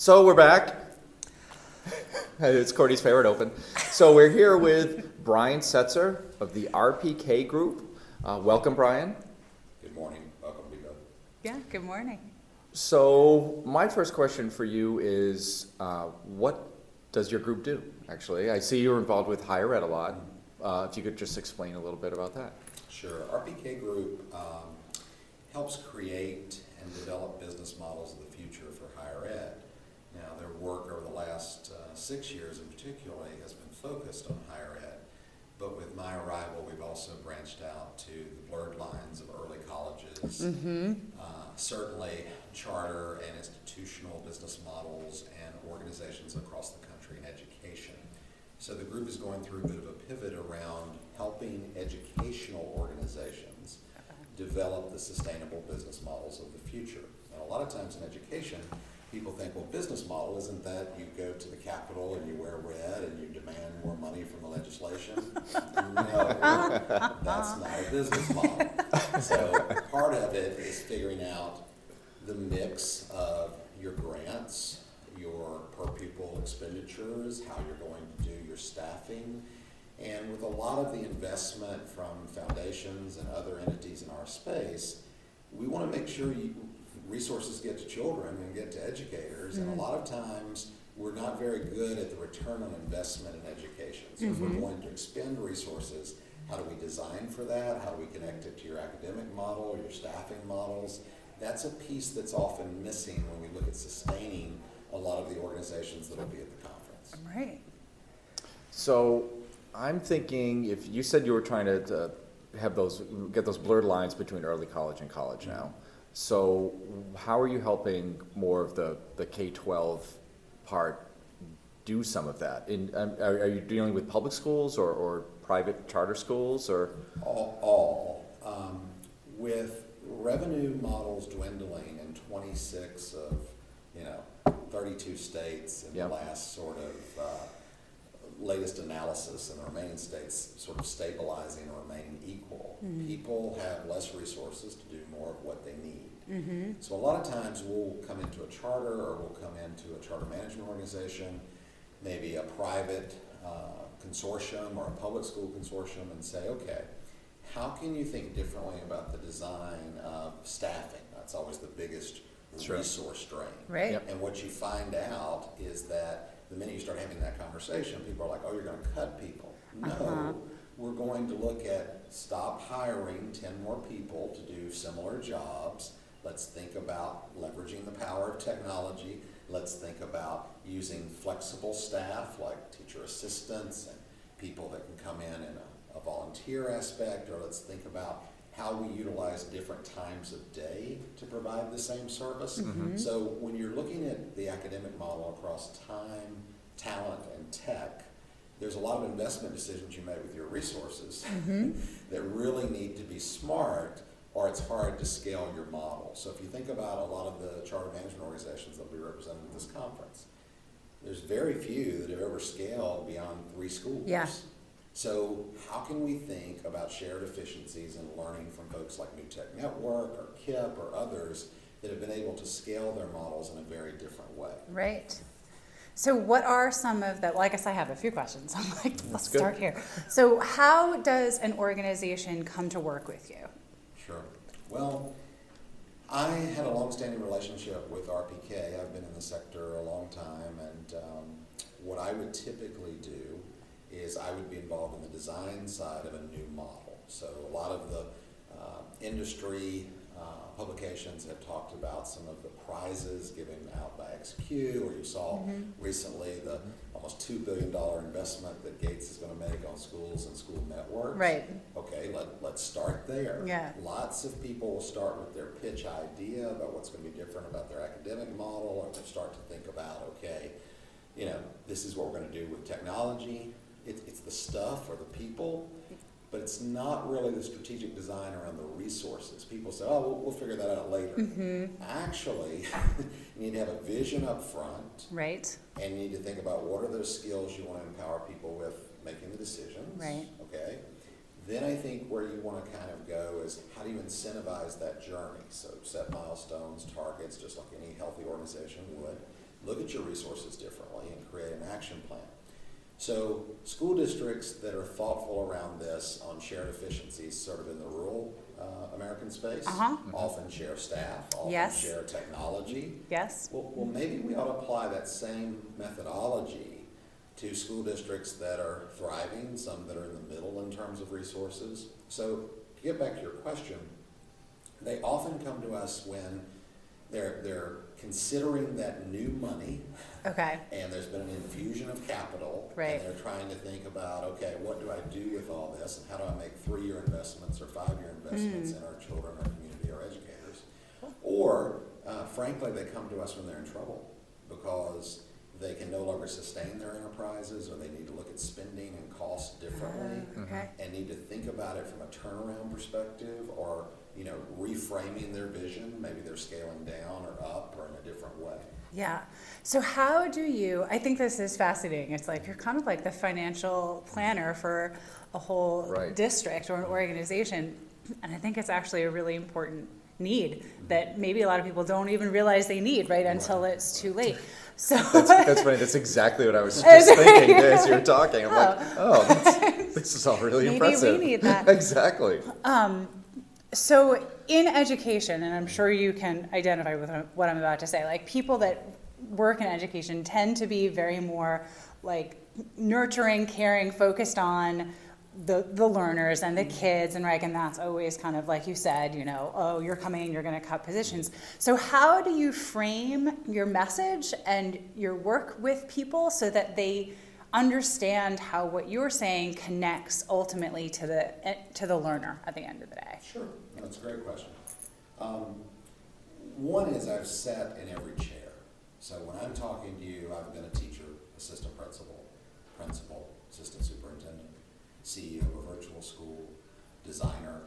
So we're back. it's Courtney's favorite open. So we're here with Brian Setser of the RPK Group. Uh, welcome, Brian. Good morning. Welcome, Vigo. Yeah, good morning. So my first question for you is, uh, what does your group do? Actually, I see you're involved with higher ed a lot. Uh, if you could just explain a little bit about that. Sure. RPK Group um, helps create and develop business models of the future for higher ed. Work over the last uh, six years in particularly has been focused on higher ed. But with my arrival, we've also branched out to the blurred lines of early colleges, uh, certainly charter and institutional business models and organizations across the country in education. So the group is going through a bit of a pivot around helping educational organizations develop the sustainable business models of the future. And a lot of times in education, people think, well, business model isn't that you go to the Capitol and you wear red and you demand more money from the legislation? no, that's not a business model. So part of it is figuring out the mix of your grants, your per pupil expenditures, how you're going to do your staffing. And with a lot of the investment from foundations and other entities in our space, we want to make sure you, resources get to children and get to educators. And a lot of times, we're not very good at the return on investment in education. So if we're going to expend resources, how do we design for that? How do we connect it to your academic model, your staffing models? That's a piece that's often missing when we look at sustaining a lot of the organizations that will be at the conference. Right. So I'm thinking if you said you were trying to uh, have those get those blurred lines between early college and college now. So how are you helping more of the the K-12 part do some of that? In, um, are, are you dealing with public schools or, or private charter schools or? all, all um, with revenue models dwindling in 26 of you know 32 states in Yep. the last sort of uh, latest analysis and the remaining states sort of stabilizing or remaining equal people have less resources to do more of what they need so a lot of times we'll come into a charter or we'll come into a charter management organization maybe a private uh, consortium or a public school consortium and say, okay, how can you think differently about the design of staffing? That's always the biggest Sure. resource drain. Right. Yep. And what you find out is that the minute you start having that conversation, people are like, oh, you're going to cut people. Uh-huh. No, we're going to look at stop hiring 10 more people to do similar jobs. Let's think about leveraging the power of technology. Let's think about using flexible staff like teacher assistants and people that can come in in a, a volunteer aspect, or let's think about how we utilize different times of day to provide the same service. Mm-hmm. So when you're looking at the academic model across time, talent, and tech, there's a lot of investment decisions you make with your resources mm-hmm. that really need to be smart or it's hard to scale your model. So if you think about a lot of the charter management organizations that will be represented at this conference, there's very few that have ever scaled beyond three schools. Yeah. So how can we think about shared efficiencies and learning from folks like New Tech Network or KIPP or others that have been able to scale their models in a very different way? Right. So, what are some of the? Well, I guess I have a few questions. I'm like, let's good. start here. So, how does an organization come to work with you? Sure. Well, I had a long-standing relationship with RPK. I've been in the sector a long time, and um, what I would typically do is I would be involved in the design side of a new model. So a lot of the uh, industry uh, publications have talked about some of the prizes given out by XQ, or you saw recently the almost two billion dollar investment that Gates is going to make on schools and school networks. Right. Okay, let, let's start there. Yeah. Lots of people will start with their pitch idea about what's going to be different about their academic model, or they'll start to think about, okay, you know, this is what we're going to do with technology. It's, it's the stuff or the people, but it's not really the strategic design around the resources. People say, oh, we'll, we'll figure that out later. Mm-hmm. Actually, you need to have a vision up front, Right. and you need to think about what are those skills you want to empower people with making the decisions. Right. Okay. Then I think where you want to kind of go is how do you incentivize that journey? So set milestones, targets, just like any healthy organization would. look at your resources differently and create an action plan. So school districts that are thoughtful around this on shared efficiencies, sort of in the rural uh, American space, Uh-huh. often share staff, often Yes. share technology. Yes? Well, well, maybe we ought to apply that same methodology to school districts that are thriving, some that are in the middle in terms of resources. So to get back to your question, they often come to us when they're, they're considering that new money Okay. and there's been an infusion of capital. Right. And they're trying to think about, okay, what do I do with all this? And how do I make three-year investments or five-year investments in our children, our community, our educators? Or uh, frankly, they come to us when they're in trouble because they can no longer sustain their enterprises or they need to look at spending and costs differently Okay. and need to think about it from a turnaround perspective or, you know, reframing their vision. Maybe they're scaling down or up or in a different way. Yeah. So how do you, I think this is fascinating. It's like you're kind of like the financial planner for a whole Right. district or an organization. And I think it's actually a really important need that mm-hmm. maybe a lot of people don't even realize they need, right, until it's too late. So That's, that's funny. That's exactly what I was just thinking as you were talking. I'm like, oh, oh this is all really Maybe we impressive. need that. exactly. Um, So in education, and I'm sure you can identify with uh, what I'm about to say, like people that work in education tend to be very more like nurturing, caring, focused on the, the learners and the mm. kids and right and that's always kind of like you said you know oh you're coming you're going to cut positions. So how do you frame your message and your work with people so that they understand how what you're saying connects ultimately to the to the learner at the end of the day Sure, that's a great question. Um, one is I've sat in every chair. So when I'm talking to you, I've been a teacher, assistant principal, principal, assistant superintendent, CEO of a virtual school, designer,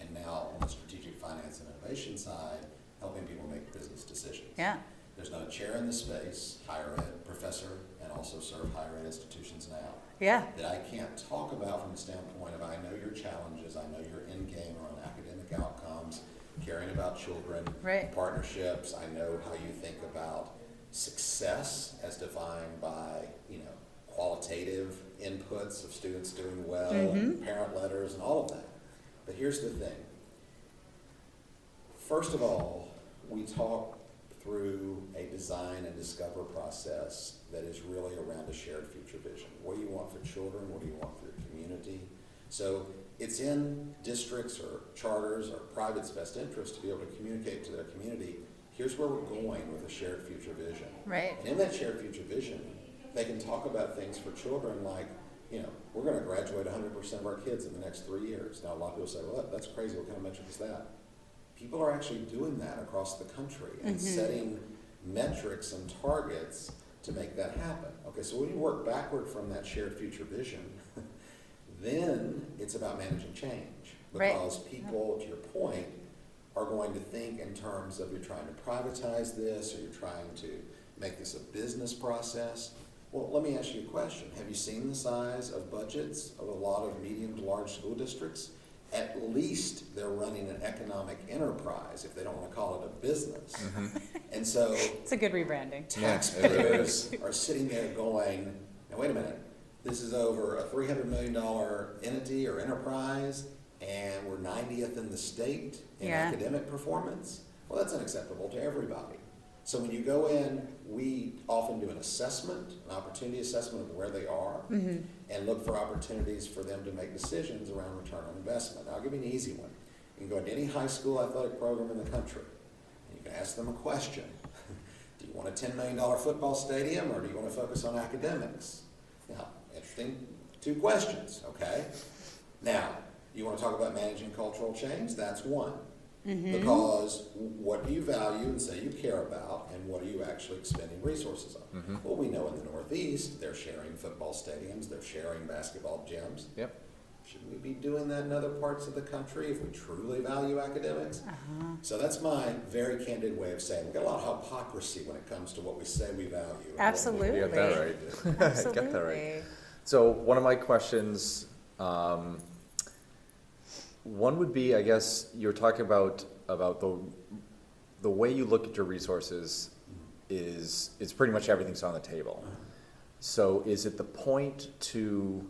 and now on the strategic finance and innovation side, helping people make business decisions. yeah There's not a chair in the space, higher ed professor, and also serve higher ed institutions now yeah that I can't talk about from the standpoint of I know your challenges, I know your end game around academic outcomes, caring about children, Right. partnerships, I know how you think about success as defined by, you know, qualitative inputs of students doing well, and parent letters and all of that. But here's the thing. First of all, we talk through a design and discover process that is really around a shared future vision. What do you want for children? What do you want for your community? So it's in districts or charters or private's best interest to be able to communicate to their community, here's where we're going with a shared future vision. right And in that shared future vision, they can talk about things for children like, you know, we're going to graduate 100% of our kids in the next three years. Now, a lot of people say, well, that's crazy. What kind of metric is that? People are actually doing that across the country and mm-hmm. setting metrics and targets to make that happen. Okay, so when you work backward from that shared future vision, then it's about managing change. Right. Because people, to your point, are going to think in terms of you're trying to privatize this, or you're trying to make this a business process. Well, let me ask you a question. Have you seen the size of budgets of a lot of medium to large school districts? At least they're running an economic enterprise, if they don't want to call it a business. Mm-hmm. And so it's a good rebranding Yeah, taxpayers are sitting there going, now wait a minute, this is over a three hundred million dollar entity or enterprise, and we're ninetieth in the state in Yeah. academic performance? Well, that's unacceptable to everybody. So when you go in, we often do an assessment, an opportunity assessment of where they are, mm-hmm. and look for opportunities for them to make decisions around return on investment. Now, I'll give you an easy one. You can go into any high school athletic program in the country, and you can ask them a question. Do you want a ten million dollar football stadium, or do you want to focus on academics? Now, interesting, two questions, okay? Now, you want to talk about managing cultural change? That's one. Mm-hmm. Because what do you value and say you care about, and what are you actually expending resources on? Mm-hmm. Well, we know in the Northeast, they're sharing football stadiums, they're sharing basketball gyms. Yep. Shouldn't we be doing that in other parts of the country if we truly value academics? Uh-huh. So that's my very candid way of saying, we've got a lot of hypocrisy when it comes to what we say we value. and we- Absolutely. You got that right. absolutely Got that right. So one of my questions, um, one would be, I guess, you're talking about, about the, the way you look at your resources is, it's pretty much everything's on the table. So is it the point to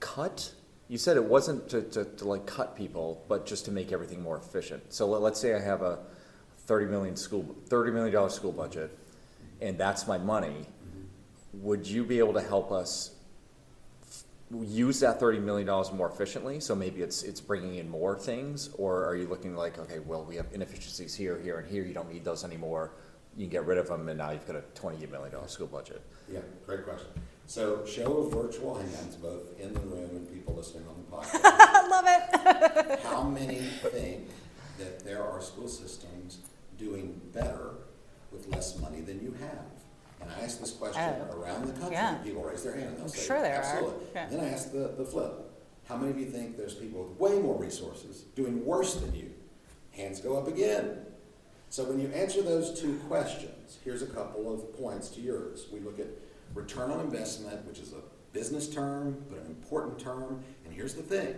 cut? You said it wasn't to, to, to like cut people, but just to make everything more efficient. So let, let's say I have a thirty million school, thirty million dollar school budget, and that's my money. Would you be able to help us use that thirty million dollars more efficiently? So maybe it's, it's bringing in more things, or are you looking like, okay, well, we have inefficiencies here, here, and here, you don't need those anymore. You can get rid of them, and now you've got a twenty-eight million dollar school budget. Yeah, great question. So show of virtual hands, both in the room and people listening on the podcast. Love it. How many think that there are school systems doing better with less money than you have? And I ask this question Oh, around the country, yeah. people raise their hand and they'll I'm say, sure there are, absolutely. yeah. Then I ask the, the flip, how many of you think there's people with way more resources doing worse than you? Hands go up again. So when you answer those two questions, here's a couple of points to yours. We look at return on investment, which is a business term, but an important term. And here's the thing.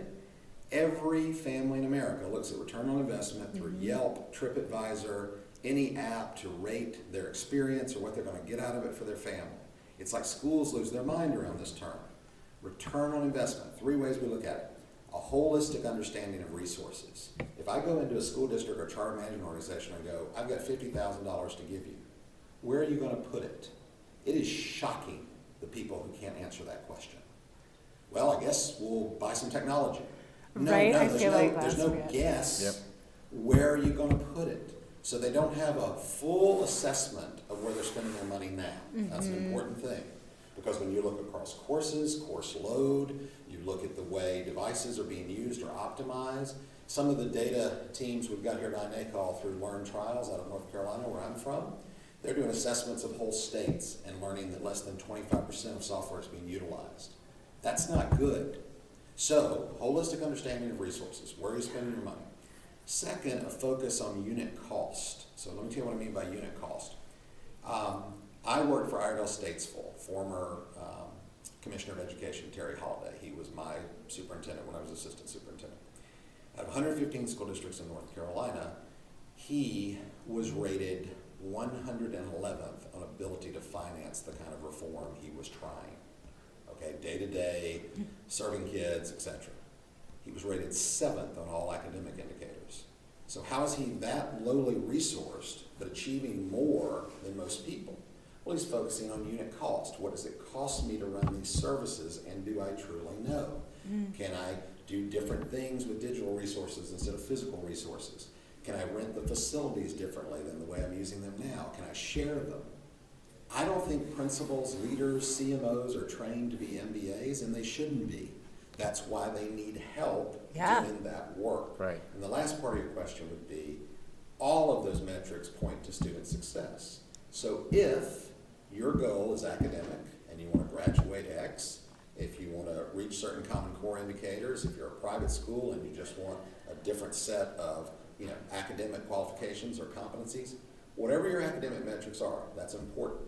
Every family in America looks at return on investment through mm-hmm. Yelp, TripAdvisor, any app to rate their experience or what they're going to get out of it for their family. It's like schools lose their mind around this term. Return on investment, three ways we look at it. A holistic understanding of resources. If I go into a school district or charter management organization and go, I've got fifty thousand dollars to give you, where are you gonna put it? It is shocking, the people who can't answer that question. Well, I guess we'll buy some technology. No, Right, no, I there's feel no- like There's no guess. Yep. Where are you gonna put it? So they don't have a full assessment of where they're spending their money now. That's Mm-hmm. an important thing. Because when you look across courses, course load, you look at the way devices are being used or optimized. Some of the data teams we've got here at INACOL through LearnTrials out of North Carolina, where I'm from, they're doing assessments of whole states and learning that less than twenty-five percent of software is being utilized. That's not good. So, holistic understanding of resources, where are you spending your money? Second, a focus on unit cost. So let me tell you what I mean by unit cost. Um, I worked for Iredell Statesville, former um, Commissioner of Education Terry Holliday. He was my superintendent when I was assistant superintendent. Out of 115 school districts in North Carolina, he was rated 111th on ability to finance the kind of reform he was trying. Okay, day to day, serving kids, etc. He was rated seventh on all academic indicators. So how is he that lowly resourced but achieving more than most people? Well, he's focusing on unit cost. What does it cost me to run these services, and do I truly know? Mm. Can I do different things with digital resources instead of physical resources? Can I rent the facilities differently than the way I'm using them now? Can I share them? I don't think principals, leaders, CMOs are trained to be MBAs, and they shouldn't be. That's why they need help Yeah. doing that work. Right. And the last part of your question would be, all of those metrics point to student success. So if your goal is academic and you want to graduate X, if you want to reach certain common core indicators, if you're a private school and you just want a different set of, you know, academic qualifications or competencies, whatever your academic metrics are, that's important.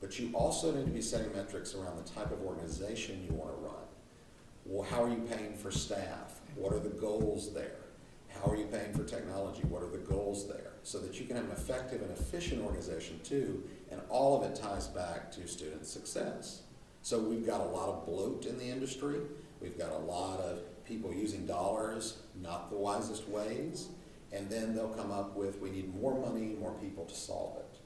But you also need to be setting metrics around the type of organization you want to run. Well, how are you paying for staff? What are the goals there? How are you paying for technology? What are the goals there? So that you can have an effective and efficient organization too, and all of it ties back to student success. So we've got a lot of bloat in the industry. We've got a lot of people using dollars not the wisest ways. And then they'll come up with, we need more money, more people to solve it.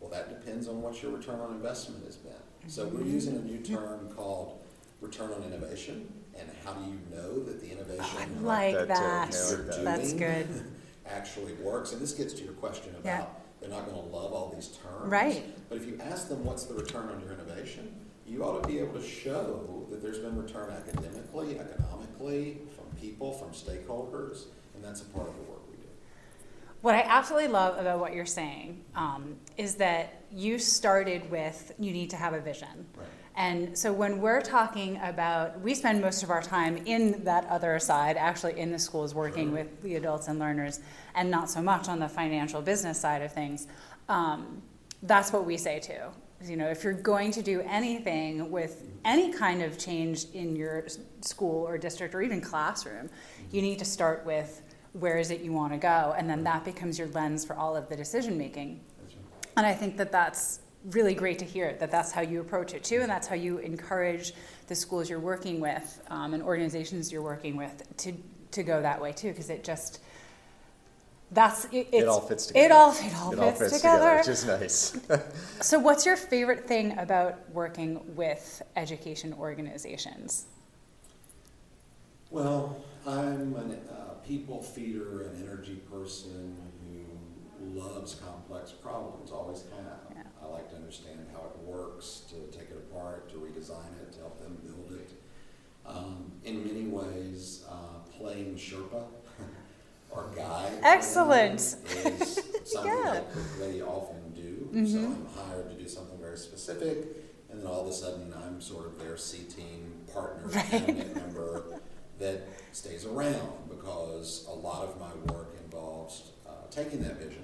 Well, that depends on what your return on investment has been. So we're using a new term called return on innovation. And how do you know that the I innovation like that too. that. Yeah, I like. That's doing good. actually works? And this gets to your question Yeah. about they're not going to love all these terms. Right. But if you ask them what's the return on your innovation, you ought to be able to show that there's been return academically, economically, from people, from stakeholders, and that's a part of the work we do. What I absolutely love about what you're saying um, is that you started with you need to have a vision. Right. And so when we're talking about, we spend most of our time in that other side, actually in the schools, working with the adults and learners, and not so much on the financial business side of things. Um, that's what we say too. You know, if you're going to do anything with any kind of change in your school or district or even classroom, you need to start with where is it you want to go, and then that becomes your lens for all of the decision making. And I think that that's really great to hear, that that's how you approach it too, and that's how you encourage the schools you're working with um, and organizations you're working with to, to go that way too, because it just, that's, it, it's. It all fits together. It all, it all fits together. Which is nice. So what's your favorite thing about working with education organizations? Well, I'm a uh, people feeder, an energy person who loves complex problems, always have. Yeah. I like to understand how it works, to take it apart, to redesign it, to help them build it. Um, in many ways, uh, playing Sherpa or guide. Excellent. Is something Yeah. that they often do. So Mhm. I'm hired to do something very specific, and then all of a sudden, I'm sort of their C-team partner, Right. cabinet member that stays around because a lot of my work involves taking that vision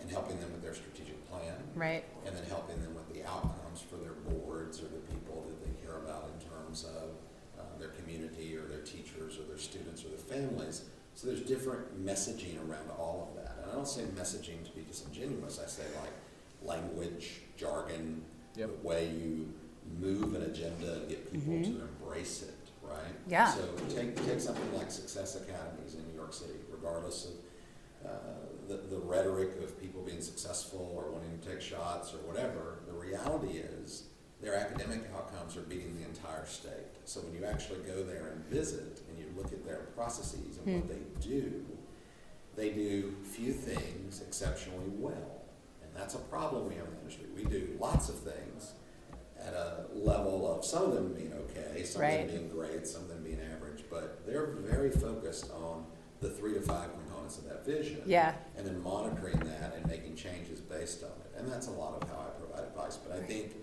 and helping them with their strategic plan Right, and then helping them with the outcomes for their boards or the people that they care about in terms of uh, their community or their teachers or their students or their families. So there's different messaging around all of that. And I don't say messaging to be disingenuous, I say like language, jargon, the way you move an agenda and get people to embrace it, right? Yeah. So take, take something like Success Academies in New York City, regardless of uh, the, the rhetoric of people being successful or wanting to take shots or whatever, the reality is their academic outcomes are beating the entire state. So when you actually go there and visit and you look at their processes and what they do, they do few things exceptionally well. And that's a problem we have in the industry. We do lots of things at a level of some of them being okay, some of them being great, some of them being average, but they're very focused on the three to five components of that vision. Yeah. And then monitoring that and making changes based on it. And that's a lot of how I provide advice. But I think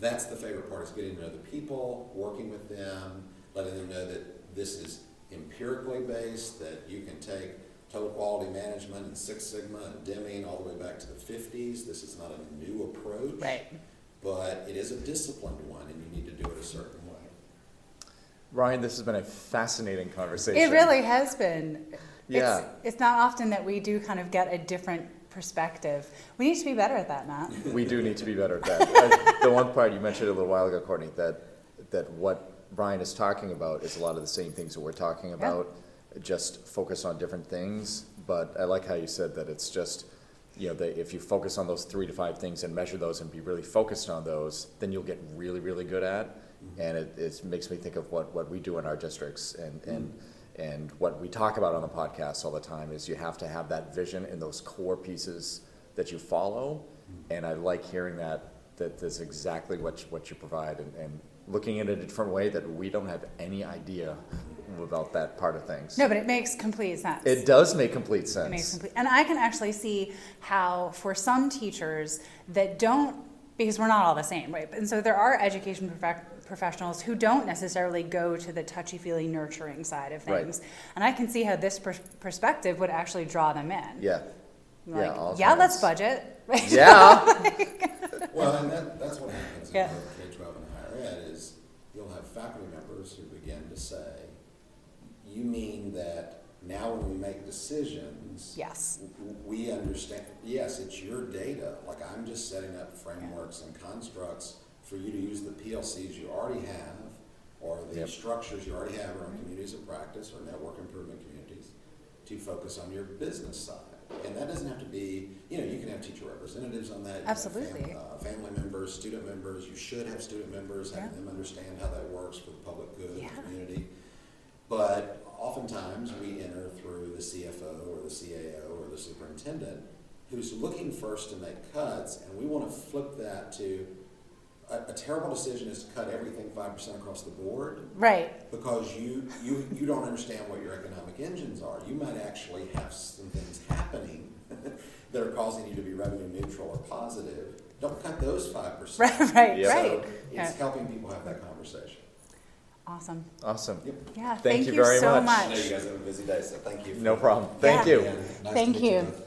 that's the favorite part is getting to know the people, working with them, letting them know that this is empirically based, that you can take total quality management and Six Sigma and Deming all the way back to the fifties. This is not a new approach. right. But it is a disciplined one and you need to do it a certain way. Ryan, this has been a fascinating conversation. It really has been. Yeah. It's, it's not often that we do kind of get a different perspective. We need to be better at that, Matt. We do need to be better at that. The one part you mentioned a little while ago, Courtney, that, that what Brian is talking about is a lot of the same things that we're talking about, just focus on different things. But I like how you said that it's just, you know, that if you focus on those three to five things and measure those and be really focused on those, then you'll get really, really good at. Mm-hmm. And it, it makes me think of what, what we do in our districts and, and, mm-hmm. And what we talk about on the podcast all the time is you have to have that vision and those core pieces that you follow. Mm-hmm. And I like hearing that, that that's exactly what, you- what you provide and, and looking at it a different way that we don't have any idea about that part of things. No, but it makes complete sense. It does make complete It makes sense. complete, and I can actually see how for some teachers that don't, because we're not all the same, right? And so there are education prof- professionals who don't necessarily go to the touchy-feely nurturing side of Right. things. And I can see how this pers- perspective would actually draw them in. Yeah, Like, yeah, all yeah, let's budget. right? yeah, Well, and that, that's what happens in Yeah. both K twelve and higher ed is you'll have faculty members who begin to say, you mean that now when we make decisions. Yes. We understand, yes, it's your data, like I'm just setting up frameworks and constructs for you to use the PLCs you already have or the Yep. structures you already have around communities of practice or network improvement communities to focus on your business side. And that doesn't have to be, you know, you can have teacher representatives on that. you can have fam- Absolutely. uh, Family members, student members, you should have student members, having Yeah. them understand how that works for the public good Yeah. the community. But oftentimes, we enter through the CFO or the CAO or the superintendent, who's looking first to make cuts, and we want to flip that to, a, a terrible decision is to cut everything five percent across the board, Right. because you, you, you don't understand what your economic engines are. You might actually have some things happening that are causing you to be revenue neutral or positive. Don't cut those five percent. Right, right, Yeah. right. So Yeah. it's helping people have that conversation. Awesome. awesome. Yep. Yeah, Thank thank you you very so much. I know you guys have a busy day, so thank you. No problem. Thank Yeah. you. Yeah, nice to Thank meet you. both.